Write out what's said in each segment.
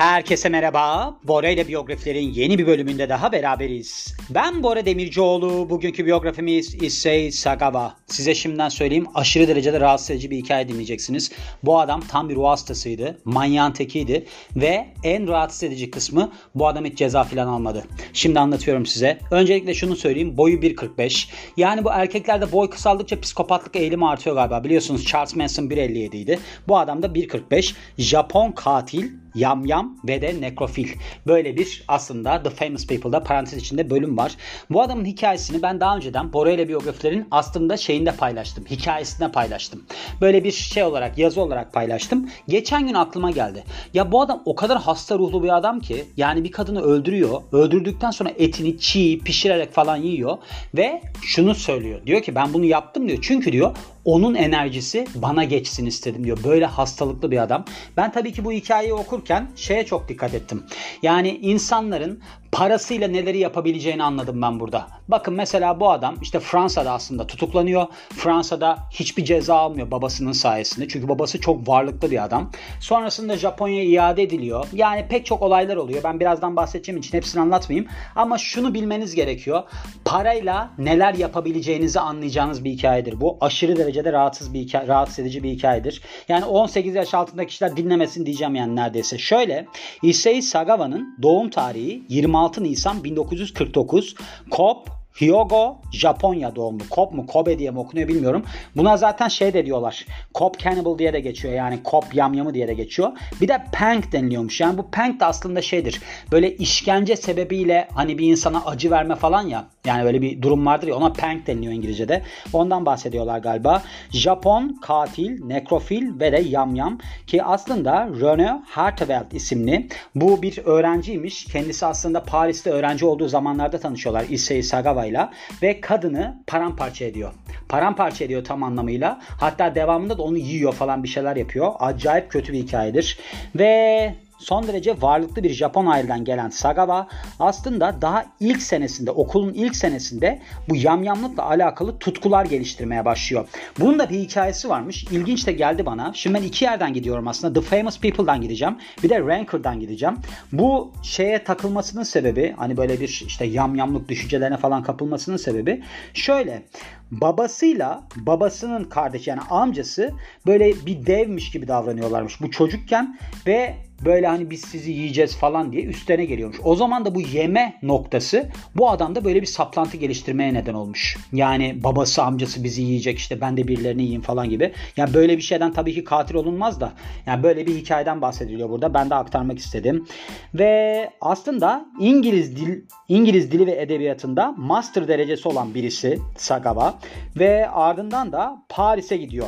Herkese merhaba. Bora ile biyografilerin yeni bir bölümünde daha beraberiz. Ben Bora Demircioğlu. Bugünkü biyografimiz Issei Sagawa. Size şimdiden söyleyeyim aşırı derecede rahatsız edici bir hikaye dinleyeceksiniz. Bu adam tam bir ruh hastasıydı. Manyağın tekiydi. Ve en rahatsız edici kısmı bu adam hiç ceza falan almadı. Şimdi anlatıyorum size. Öncelikle şunu söyleyeyim. Boyu 1.45. Yani bu erkeklerde boy kısaldıkça psikopatlık eğilimi artıyor galiba. Biliyorsunuz Charles Manson 1.57 idi. Bu adam da 1.45. Japon katil Yamyam ve de Nekrofil. Böyle bir aslında The Famous People'da parantez içinde bölüm var. Bu adamın hikayesini ben daha önceden Bora ile biyografilerin aslında şeyinde paylaştım. Hikayesinde paylaştım. Böyle bir şey olarak yazı olarak paylaştım. Geçen gün aklıma geldi. Ya bu adam o kadar hasta ruhlu bir adam ki yani bir kadını öldürüyor. Öldürdükten sonra etini çiğ pişirerek falan yiyor ve şunu söylüyor. Diyor ki ben bunu yaptım diyor. Çünkü diyor onun enerjisi bana geçsin istedim diyor. Böyle hastalıklı bir adam. Ben tabii ki bu hikayeyi okurken şeye çok dikkat ettim. Yani insanların parasıyla neleri yapabileceğini anladım ben burada. Bakın mesela bu adam işte Fransa'da aslında tutuklanıyor. Fransa'da hiçbir ceza almıyor babasının sayesinde. Çünkü babası çok varlıklı bir adam. Sonrasında Japonya'ya iade ediliyor. Yani pek çok olaylar oluyor. Ben birazdan bahsedeceğim için hepsini anlatmayayım. Ama şunu bilmeniz gerekiyor. Parayla neler yapabileceğinizi anlayacağınız bir hikayedir. Bu aşırı derecede rahatsız bir hikaye, rahatsız edici bir hikayedir. Yani 18 yaş altındaki kişiler dinlemesin diyeceğim yani neredeyse. Şöyle Issei Sagawa'nın doğum tarihi 26 Nisan 1949. Kop Hyogo Japonya doğumlu. Kop mu Kobe diye mi okunuyor bilmiyorum. Buna zaten şey de diyorlar. Kop Cannibal diye de geçiyor. Yani Kop yamyamı diye de geçiyor. Bir de Pank deniliyormuş. Yani bu Pank de aslında şeydir. Böyle işkence sebebiyle hani bir insana acı verme falan ya. Yani böyle bir durum vardır ya ona Pank deniliyor İngilizce'de. Ondan bahsediyorlar galiba. Japon katil, nekrofil ve de yamyam ki aslında Rene Harteveld isimli bu bir öğrenciymiş. Kendisi aslında Paris'te öğrenci olduğu zamanlarda tanışıyorlar Issei Sagawa ile ve kadını paramparça ediyor. Paramparça ediyor tam anlamıyla. Hatta devamında da onu yiyor falan bir şeyler yapıyor. Acayip kötü bir hikayedir. Ve son derece varlıklı bir Japon aileden gelen Sagawa aslında daha ilk senesinde okulun ilk senesinde bu yamyamlıkla alakalı tutkular geliştirmeye başlıyor. Bunun da bir hikayesi varmış. İlginç de geldi bana. Şimdi ben iki yerden gidiyorum aslında. The Famous People'dan gideceğim. Bir de Ranker'dan gideceğim. Bu şeye takılmasının sebebi hani böyle bir işte yamyamlık düşüncelerine falan kapılmasının sebebi şöyle babasıyla babasının kardeşi yani amcası böyle bir devmiş gibi davranıyorlarmış bu çocukken ve böyle hani biz sizi yiyeceğiz falan diye üstlerine geliyormuş. O zaman da bu yeme noktası bu adamda böyle bir saplantı geliştirmeye neden olmuş. Yani babası amcası bizi yiyecek işte ben de birilerini yiyeyim falan gibi. Yani böyle bir şeyden tabii ki katil olunmaz da yani böyle bir hikayeden bahsediliyor burada. Ben de aktarmak istedim. Ve aslında İngiliz dil İngiliz dili ve edebiyatında master derecesi olan birisi Sagawa ve ardından da Paris'e gidiyor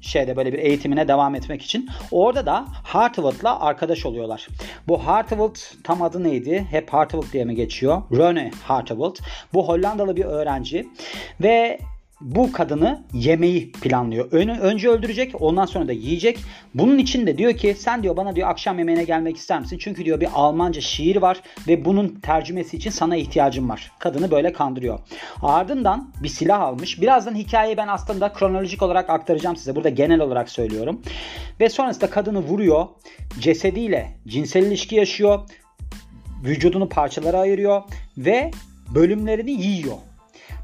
şeyde böyle bir eğitimine devam etmek için. Orada da Hartwell'la arkadaş oluyorlar. Bu Hartwell tam adı neydi? Hep Hartwell diye mi geçiyor? Rene Hartwell. Bu Hollandalı bir öğrenci ve bu kadını yemeyi planlıyor. Ön, önce öldürecek ondan sonra da yiyecek. Bunun için de diyor ki sen diyor bana diyor akşam yemeğine gelmek ister misin? Çünkü diyor bir Almanca şiir var ve bunun tercümesi için sana ihtiyacım var. Kadını böyle kandırıyor. Ardından bir silah almış. Birazdan hikayeyi ben aslında kronolojik olarak aktaracağım size. Burada genel olarak söylüyorum. Ve sonrasında kadını vuruyor. Cesediyle cinsel ilişki yaşıyor. Vücudunu parçalara ayırıyor ve bölümlerini yiyor.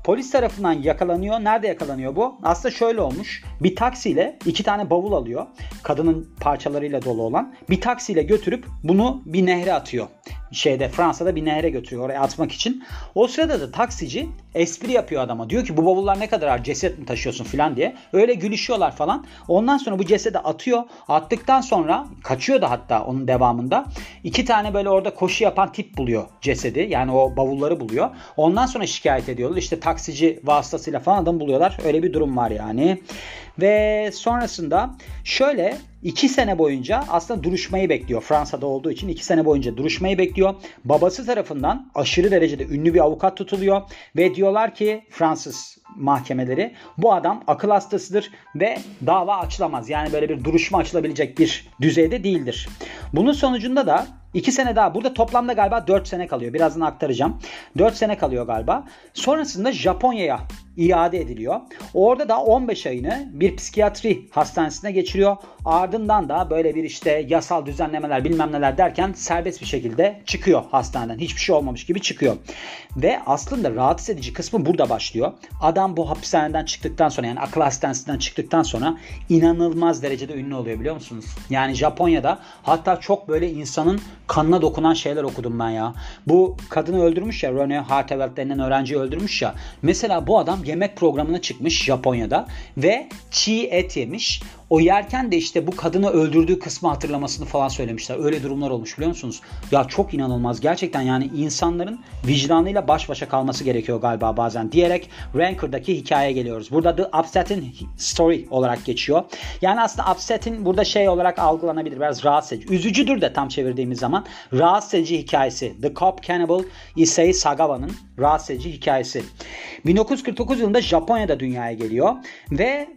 Polis tarafından yakalanıyor. Nerede yakalanıyor bu? Aslında şöyle olmuş. Bir taksiyle iki tane bavul alıyor. Kadının parçalarıyla dolu olan. Bir taksiyle götürüp bunu bir nehre atıyor. Şeyde Fransa'da bir nehre götürüyor oraya atmak için. O sırada da taksici espri yapıyor adama. Diyor ki bu bavullar ne kadar ağır ceset mi taşıyorsun falan diye. Öyle gülüşüyorlar falan. Ondan sonra bu cesedi atıyor. Attıktan sonra kaçıyor da hatta onun devamında. iki tane böyle orada koşu yapan tip buluyor cesedi. Yani o bavulları buluyor. Ondan sonra şikayet ediyorlar. İşte taksici vasıtasıyla falan adam buluyorlar. Öyle bir durum var yani. Ve sonrasında şöyle 2 sene boyunca aslında duruşmayı bekliyor. Fransa'da olduğu için 2 sene boyunca duruşmayı bekliyor. Babası tarafından aşırı derecede ünlü bir avukat tutuluyor ve diyorlar ki Fransız mahkemeleri bu adam akıl hastasıdır ve dava açılamaz. Yani böyle bir duruşma açılabilecek bir düzeyde değildir. Bunun sonucunda da 2 sene daha. Burada toplamda galiba 4 sene kalıyor. Birazdan aktaracağım. 4 sene kalıyor galiba. Sonrasında Japonya'ya iade ediliyor. Orada da 15 ayını bir psikiyatri hastanesine geçiriyor. Ardından da böyle bir işte yasal düzenlemeler bilmem neler derken serbest bir şekilde çıkıyor hastaneden. Hiçbir şey olmamış gibi çıkıyor. Ve aslında rahatsız edici kısmı burada başlıyor. Adam bu hapishaneden çıktıktan sonra yani akıl hastanesinden çıktıktan sonra inanılmaz derecede ünlü oluyor biliyor musunuz? Yani Japonya'da hatta çok böyle insanın kanına dokunan şeyler okudum ben ya. Bu kadını öldürmüş ya Rene Hartevelt denilen öğrenciyi öldürmüş ya. Mesela bu adam yemek programına çıkmış Japonya'da ve çiğ et yemiş. O yerken de işte bu kadını öldürdüğü kısmı hatırlamasını falan söylemişler. Öyle durumlar olmuş biliyor musunuz? Ya çok inanılmaz. Gerçekten yani insanların vicdanıyla baş başa kalması gerekiyor galiba bazen diyerek Ranker'daki hikayeye geliyoruz. Burada The Upsetting Story olarak geçiyor. Yani aslında Upsetting burada şey olarak algılanabilir. Biraz rahatsız edici. Üzücüdür de tam çevirdiğimiz zaman. Rahatsız edici hikayesi. The Cop Cannibal Issei Sagawa'nın rahatsız edici hikayesi. 1949 yılında Japonya'da dünyaya geliyor ve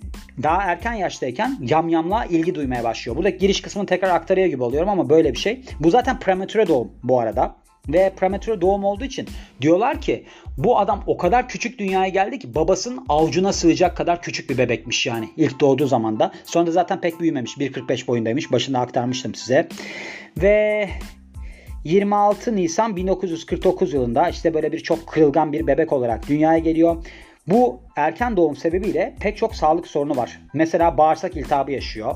daha erken yaştayken yamyamla ilgi duymaya başlıyor. Burada giriş kısmını tekrar aktarıyor gibi oluyorum ama böyle bir şey. Bu zaten prematüre doğum bu arada. Ve prematüre doğum olduğu için diyorlar ki bu adam o kadar küçük dünyaya geldi ki babasının avucuna sığacak kadar küçük bir bebekmiş yani ilk doğduğu zaman da. Sonra zaten pek büyümemiş. 1.45 boyundaymış. Başında aktarmıştım size. Ve 26 Nisan 1949 yılında işte böyle bir çok kırılgan bir bebek olarak dünyaya geliyor. Bu erken doğum sebebiyle pek çok sağlık sorunu var. Mesela bağırsak iltihabı yaşıyor.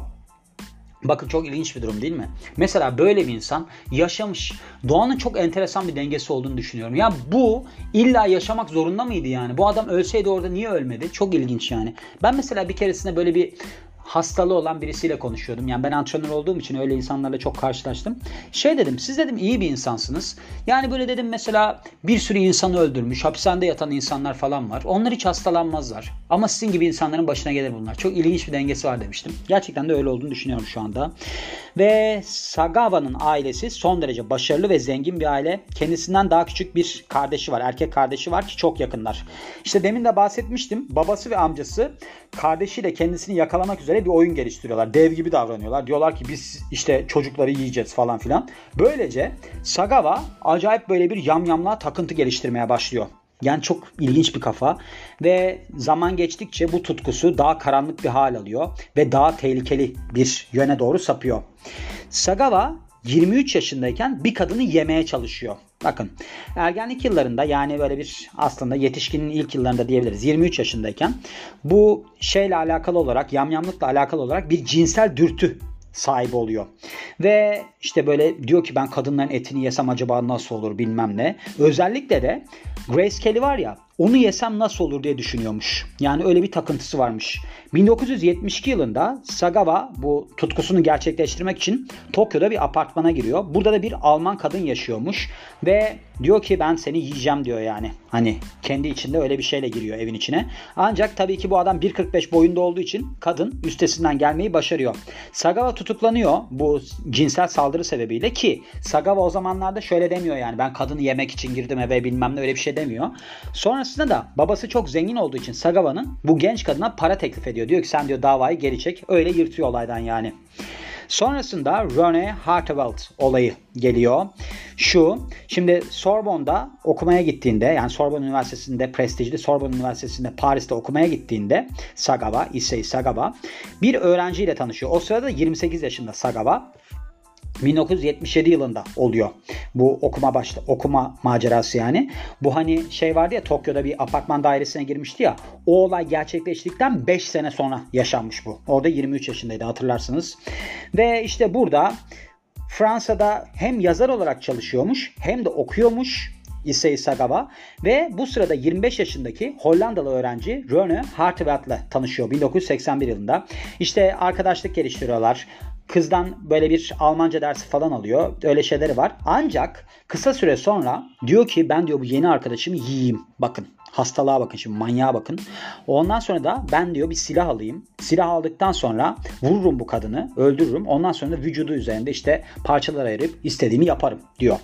Bakın çok ilginç bir durum değil mi? Mesela böyle bir insan yaşamış. Doğanın çok enteresan bir dengesi olduğunu düşünüyorum. Ya bu illa yaşamak zorunda mıydı yani? Bu adam ölseydi orada niye ölmedi? Çok ilginç yani. Ben mesela bir keresinde böyle bir hastalığı olan birisiyle konuşuyordum. Yani ben antrenör olduğum için öyle insanlarla çok karşılaştım. Şey dedim siz dedim iyi bir insansınız. Yani böyle dedim mesela bir sürü insanı öldürmüş, hapishanede yatan insanlar falan var. Onlar hiç hastalanmazlar. Ama sizin gibi insanların başına gelir bunlar. Çok ilginç bir dengesi var demiştim. Gerçekten de öyle olduğunu düşünüyorum şu anda. Ve Sagawa'nın ailesi son derece başarılı ve zengin bir aile. Kendisinden daha küçük bir kardeşi var. Erkek kardeşi var ki çok yakınlar. İşte demin de bahsetmiştim. Babası ve amcası kardeşiyle kendisini yakalamak üzere bir oyun geliştiriyorlar. Dev gibi davranıyorlar. Diyorlar ki biz işte çocukları yiyeceğiz falan filan. Böylece Sagawa acayip böyle bir yamyamlığa takıntı geliştirmeye başlıyor. Yani çok ilginç bir kafa ve zaman geçtikçe bu tutkusu daha karanlık bir hal alıyor ve daha tehlikeli bir yöne doğru sapıyor. Sagawa 23 yaşındayken bir kadını yemeye çalışıyor. Bakın ergenlik yıllarında yani böyle bir aslında yetişkinin ilk yıllarında diyebiliriz 23 yaşındayken bu şeyle alakalı olarak yamyamlıkla alakalı olarak bir cinsel dürtü sahibi oluyor. Ve işte böyle diyor ki ben kadınların etini yesem acaba nasıl olur bilmem ne. Özellikle de Grace Kelly var ya onu yesem nasıl olur diye düşünüyormuş. Yani öyle bir takıntısı varmış. 1972 yılında Sagawa bu tutkusunu gerçekleştirmek için Tokyo'da bir apartmana giriyor. Burada da bir Alman kadın yaşıyormuş ve diyor ki ben seni yiyeceğim diyor yani. Hani kendi içinde öyle bir şeyle giriyor evin içine. Ancak tabii ki bu adam 1.45 boyunda olduğu için kadın üstesinden gelmeyi başarıyor. Sagawa tutuklanıyor bu cinsel saldırı sebebiyle ki Sagawa o zamanlarda şöyle demiyor yani ben kadını yemek için girdim eve bilmem ne öyle bir şey demiyor. Sonrasında da babası çok zengin olduğu için Sagawa'nın bu genç kadına para teklif ediyor. Diyor ki sen diyor davayı geri çek. Öyle yırtıyor olaydan yani. Sonrasında Rene Hartevelt olayı geliyor. Şu, şimdi Sorbonne'da okumaya gittiğinde yani Sorbonne Üniversitesi'nde prestijli Sorbonne Üniversitesi'nde Paris'te okumaya gittiğinde Sagawa, Issei Sagawa bir öğrenciyle tanışıyor. O sırada 28 yaşında Sagawa 1977 yılında oluyor. Bu okuma başta okuma macerası yani. Bu hani şey vardı ya Tokyo'da bir apartman dairesine girmişti ya. O olay gerçekleştikten 5 sene sonra yaşanmış bu. Orada 23 yaşındaydı hatırlarsınız. Ve işte burada Fransa'da hem yazar olarak çalışıyormuş hem de okuyormuş Issei Sagawa ve bu sırada 25 yaşındaki Hollandalı öğrenci Rune Harteveld tanışıyor 1981 yılında. İşte arkadaşlık geliştiriyorlar kızdan böyle bir Almanca dersi falan alıyor. Öyle şeyleri var. Ancak kısa süre sonra diyor ki ben diyor bu yeni arkadaşımı yiyeyim. Bakın hastalığa bakın şimdi manyağa bakın. Ondan sonra da ben diyor bir silah alayım. Silah aldıktan sonra vururum bu kadını öldürürüm. Ondan sonra da vücudu üzerinde işte parçalar ayırıp istediğimi yaparım diyor.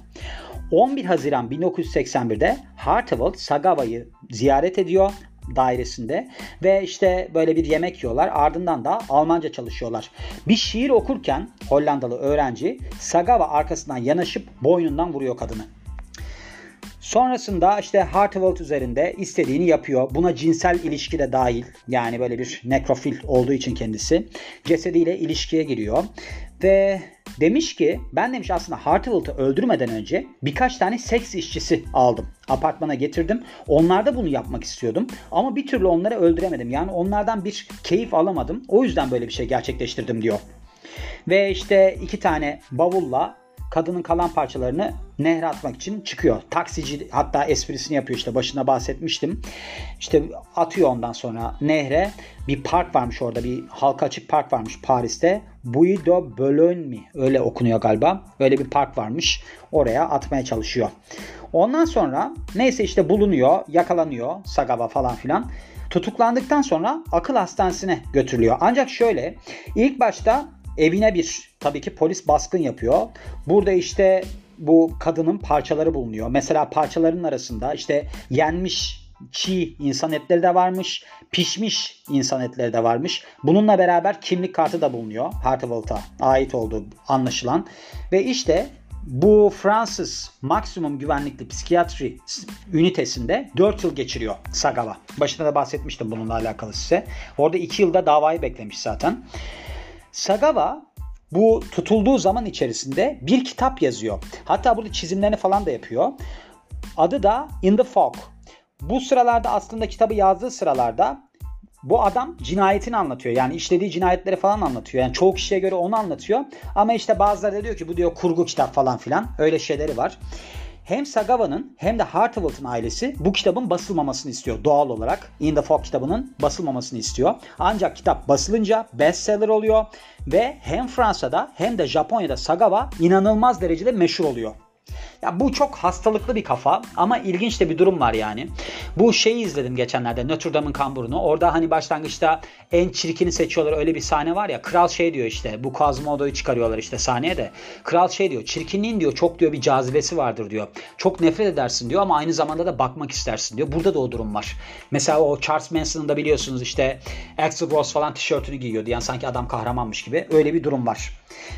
11 Haziran 1981'de Hartevelt Sagawa'yı ziyaret ediyor dairesinde ve işte böyle bir yemek yiyorlar. Ardından da Almanca çalışıyorlar. Bir şiir okurken Hollandalı öğrenci Sagava arkasından yanaşıp boynundan vuruyor kadını. Sonrasında işte Hartwell üzerinde istediğini yapıyor. Buna cinsel ilişki de dahil. Yani böyle bir nekrofil olduğu için kendisi. Cesediyle ilişkiye giriyor. Ve demiş ki ben demiş aslında Hartwell'ı öldürmeden önce birkaç tane seks işçisi aldım. Apartmana getirdim. Onlarda bunu yapmak istiyordum. Ama bir türlü onları öldüremedim. Yani onlardan bir keyif alamadım. O yüzden böyle bir şey gerçekleştirdim diyor. Ve işte iki tane bavulla kadının kalan parçalarını nehre atmak için çıkıyor. Taksici hatta esprisini yapıyor işte başına bahsetmiştim. İşte atıyor ondan sonra nehre. Bir park varmış orada bir halka açık park varmış Paris'te. Buy de Boulogne mi? Öyle okunuyor galiba. Öyle bir park varmış. Oraya atmaya çalışıyor. Ondan sonra neyse işte bulunuyor, yakalanıyor Sagava falan filan. Tutuklandıktan sonra akıl hastanesine götürülüyor. Ancak şöyle ilk başta evine bir tabii ki polis baskın yapıyor. Burada işte bu kadının parçaları bulunuyor. Mesela parçaların arasında işte yenmiş çiğ insan etleri de varmış, pişmiş insan etleri de varmış. Bununla beraber kimlik kartı da bulunuyor Hartwell'a ait olduğu anlaşılan. Ve işte bu Fransız maksimum güvenlikli psikiyatri ünitesinde 4 yıl geçiriyor Sagava. Başında da bahsetmiştim bununla alakalı size. Orada 2 yılda davayı beklemiş zaten. Sagava bu tutulduğu zaman içerisinde bir kitap yazıyor. Hatta burada çizimlerini falan da yapıyor. Adı da In the Fog. Bu sıralarda aslında kitabı yazdığı sıralarda bu adam cinayetini anlatıyor. Yani işlediği cinayetleri falan anlatıyor. Yani çoğu kişiye göre onu anlatıyor. Ama işte bazıları da diyor ki bu diyor kurgu kitap falan filan. Öyle şeyleri var. Hem Sagava'nın hem de Hartwell'ın ailesi bu kitabın basılmamasını istiyor doğal olarak. In the Fog kitabının basılmamasını istiyor. Ancak kitap basılınca bestseller oluyor ve hem Fransa'da hem de Japonya'da Sagava inanılmaz derecede meşhur oluyor. Ya bu çok hastalıklı bir kafa ama ilginç de bir durum var yani. Bu şeyi izledim geçenlerde Notre Dame'ın kamburunu. Orada hani başlangıçta en çirkini seçiyorlar öyle bir sahne var ya. Kral şey diyor işte bu Quasimodo'yu çıkarıyorlar işte sahneye de. Kral şey diyor çirkinliğin diyor çok diyor bir cazibesi vardır diyor. Çok nefret edersin diyor ama aynı zamanda da bakmak istersin diyor. Burada da o durum var. Mesela o Charles Manson'ın da biliyorsunuz işte Axl Rose falan tişörtünü giyiyordu. Yani sanki adam kahramanmış gibi. Öyle bir durum var.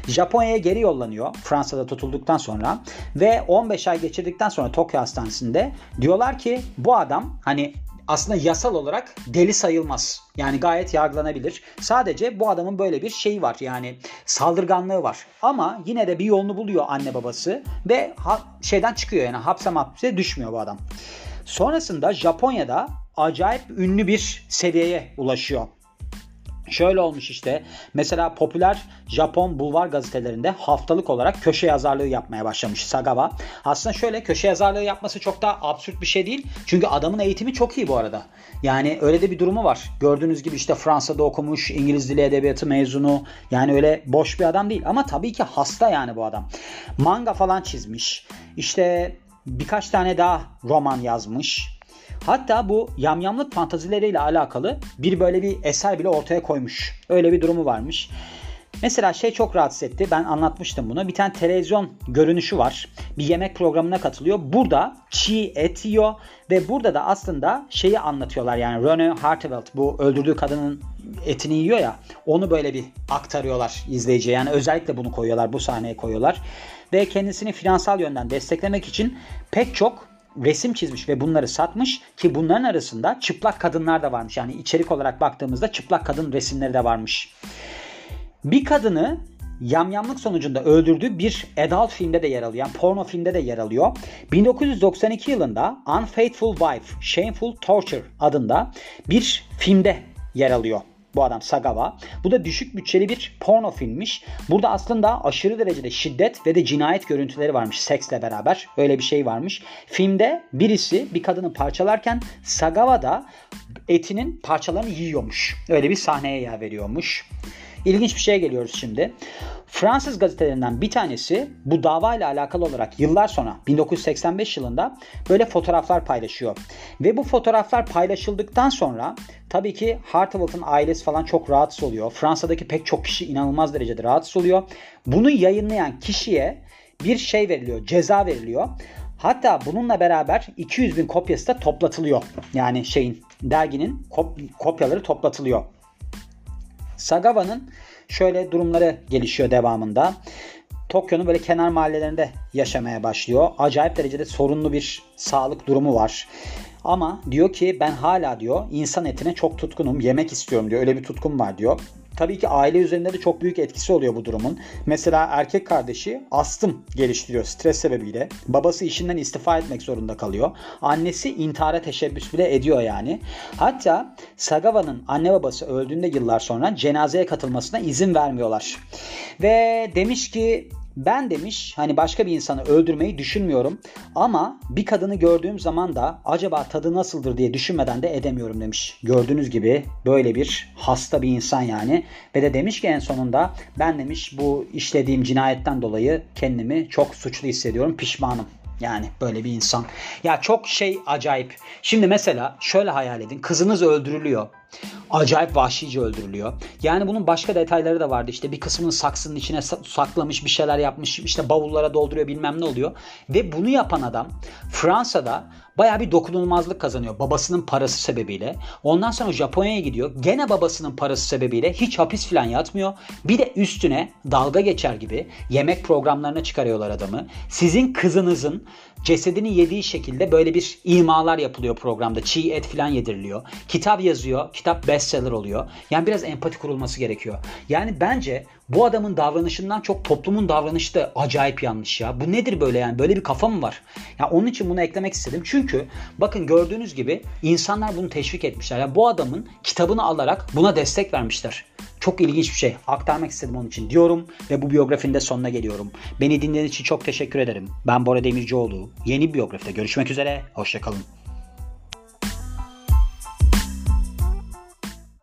Japonya'ya geri yollanıyor Fransa'da tutulduktan sonra ve 15 ay geçirdikten sonra Tokyo Hastanesi'nde diyorlar ki bu adam hani aslında yasal olarak deli sayılmaz. Yani gayet yargılanabilir. Sadece bu adamın böyle bir şeyi var. Yani saldırganlığı var. Ama yine de bir yolunu buluyor anne babası ve ha- şeyden çıkıyor yani hapse mapse düşmüyor bu adam. Sonrasında Japonya'da acayip ünlü bir seviyeye ulaşıyor. Şöyle olmuş işte. Mesela popüler Japon bulvar gazetelerinde haftalık olarak köşe yazarlığı yapmaya başlamış Sagawa. Aslında şöyle köşe yazarlığı yapması çok da absürt bir şey değil. Çünkü adamın eğitimi çok iyi bu arada. Yani öyle de bir durumu var. Gördüğünüz gibi işte Fransa'da okumuş, İngiliz dili edebiyatı mezunu. Yani öyle boş bir adam değil. Ama tabii ki hasta yani bu adam. Manga falan çizmiş. İşte birkaç tane daha roman yazmış. Hatta bu yamyamlık fantazileriyle alakalı bir böyle bir eser bile ortaya koymuş. Öyle bir durumu varmış. Mesela şey çok rahatsız etti. Ben anlatmıştım bunu. Bir tane televizyon görünüşü var. Bir yemek programına katılıyor. Burada çiğ et yiyor ve burada da aslında şeyi anlatıyorlar. Yani Rene Hartevelt bu öldürdüğü kadının etini yiyor ya. Onu böyle bir aktarıyorlar izleyiciye. Yani özellikle bunu koyuyorlar. Bu sahneye koyuyorlar. Ve kendisini finansal yönden desteklemek için pek çok resim çizmiş ve bunları satmış ki bunların arasında çıplak kadınlar da varmış. Yani içerik olarak baktığımızda çıplak kadın resimleri de varmış. Bir kadını yamyamlık sonucunda öldürdüğü bir adult filmde de yer alıyor. Yani porno filmde de yer alıyor. 1992 yılında Unfaithful Wife, Shameful Torture adında bir filmde yer alıyor bu adam Sagawa. Bu da düşük bütçeli bir porno filmmiş. Burada aslında aşırı derecede şiddet ve de cinayet görüntüleri varmış seksle beraber. Öyle bir şey varmış. Filmde birisi bir kadını parçalarken Sagawa da etinin parçalarını yiyormuş. Öyle bir sahneye yer veriyormuş. İlginç bir şeye geliyoruz şimdi. Fransız gazetelerinden bir tanesi bu dava ile alakalı olarak yıllar sonra 1985 yılında böyle fotoğraflar paylaşıyor. Ve bu fotoğraflar paylaşıldıktan sonra tabii ki Hartwell'ın ailesi falan çok rahatsız oluyor. Fransa'daki pek çok kişi inanılmaz derecede rahatsız oluyor. Bunu yayınlayan kişiye bir şey veriliyor, ceza veriliyor. Hatta bununla beraber 200 bin kopyası da toplatılıyor. Yani şeyin derginin kop- kopyaları toplatılıyor. Sagawa'nın şöyle durumları gelişiyor devamında. Tokyo'nun böyle kenar mahallelerinde yaşamaya başlıyor. Acayip derecede sorunlu bir sağlık durumu var. Ama diyor ki ben hala diyor insan etine çok tutkunum, yemek istiyorum diyor. Öyle bir tutkum var diyor. Tabii ki aile üzerinde de çok büyük etkisi oluyor bu durumun. Mesela erkek kardeşi astım geliştiriyor stres sebebiyle. Babası işinden istifa etmek zorunda kalıyor. Annesi intihara teşebbüs bile ediyor yani. Hatta Sagawa'nın anne babası öldüğünde yıllar sonra cenazeye katılmasına izin vermiyorlar. Ve demiş ki ben demiş hani başka bir insanı öldürmeyi düşünmüyorum ama bir kadını gördüğüm zaman da acaba tadı nasıldır diye düşünmeden de edemiyorum demiş. Gördüğünüz gibi böyle bir hasta bir insan yani ve de demiş ki en sonunda ben demiş bu işlediğim cinayetten dolayı kendimi çok suçlu hissediyorum pişmanım. Yani böyle bir insan. Ya çok şey acayip. Şimdi mesela şöyle hayal edin. Kızınız öldürülüyor. Acayip vahşice öldürülüyor. Yani bunun başka detayları da vardı. İşte bir kısmını saksının içine saklamış bir şeyler yapmış. işte bavullara dolduruyor bilmem ne oluyor. Ve bunu yapan adam Fransa'da baya bir dokunulmazlık kazanıyor babasının parası sebebiyle. Ondan sonra Japonya'ya gidiyor. Gene babasının parası sebebiyle hiç hapis falan yatmıyor. Bir de üstüne dalga geçer gibi yemek programlarına çıkarıyorlar adamı. Sizin kızınızın cesedini yediği şekilde böyle bir imalar yapılıyor programda. Çiğ et falan yediriliyor. Kitap yazıyor. Kitap bestseller oluyor. Yani biraz empati kurulması gerekiyor. Yani bence bu adamın davranışından çok toplumun davranışı da acayip yanlış ya. Bu nedir böyle yani? Böyle bir kafa mı var? Ya onun için bunu eklemek istedim. Çünkü bakın gördüğünüz gibi insanlar bunu teşvik etmişler. Yani bu adamın kitabını alarak buna destek vermişler. Çok ilginç bir şey. Aktarmak istedim onun için diyorum ve bu biyografinin de sonuna geliyorum. Beni dinlediğiniz için çok teşekkür ederim. Ben Bora Demircioğlu. Yeni biyografide görüşmek üzere. Hoşçakalın.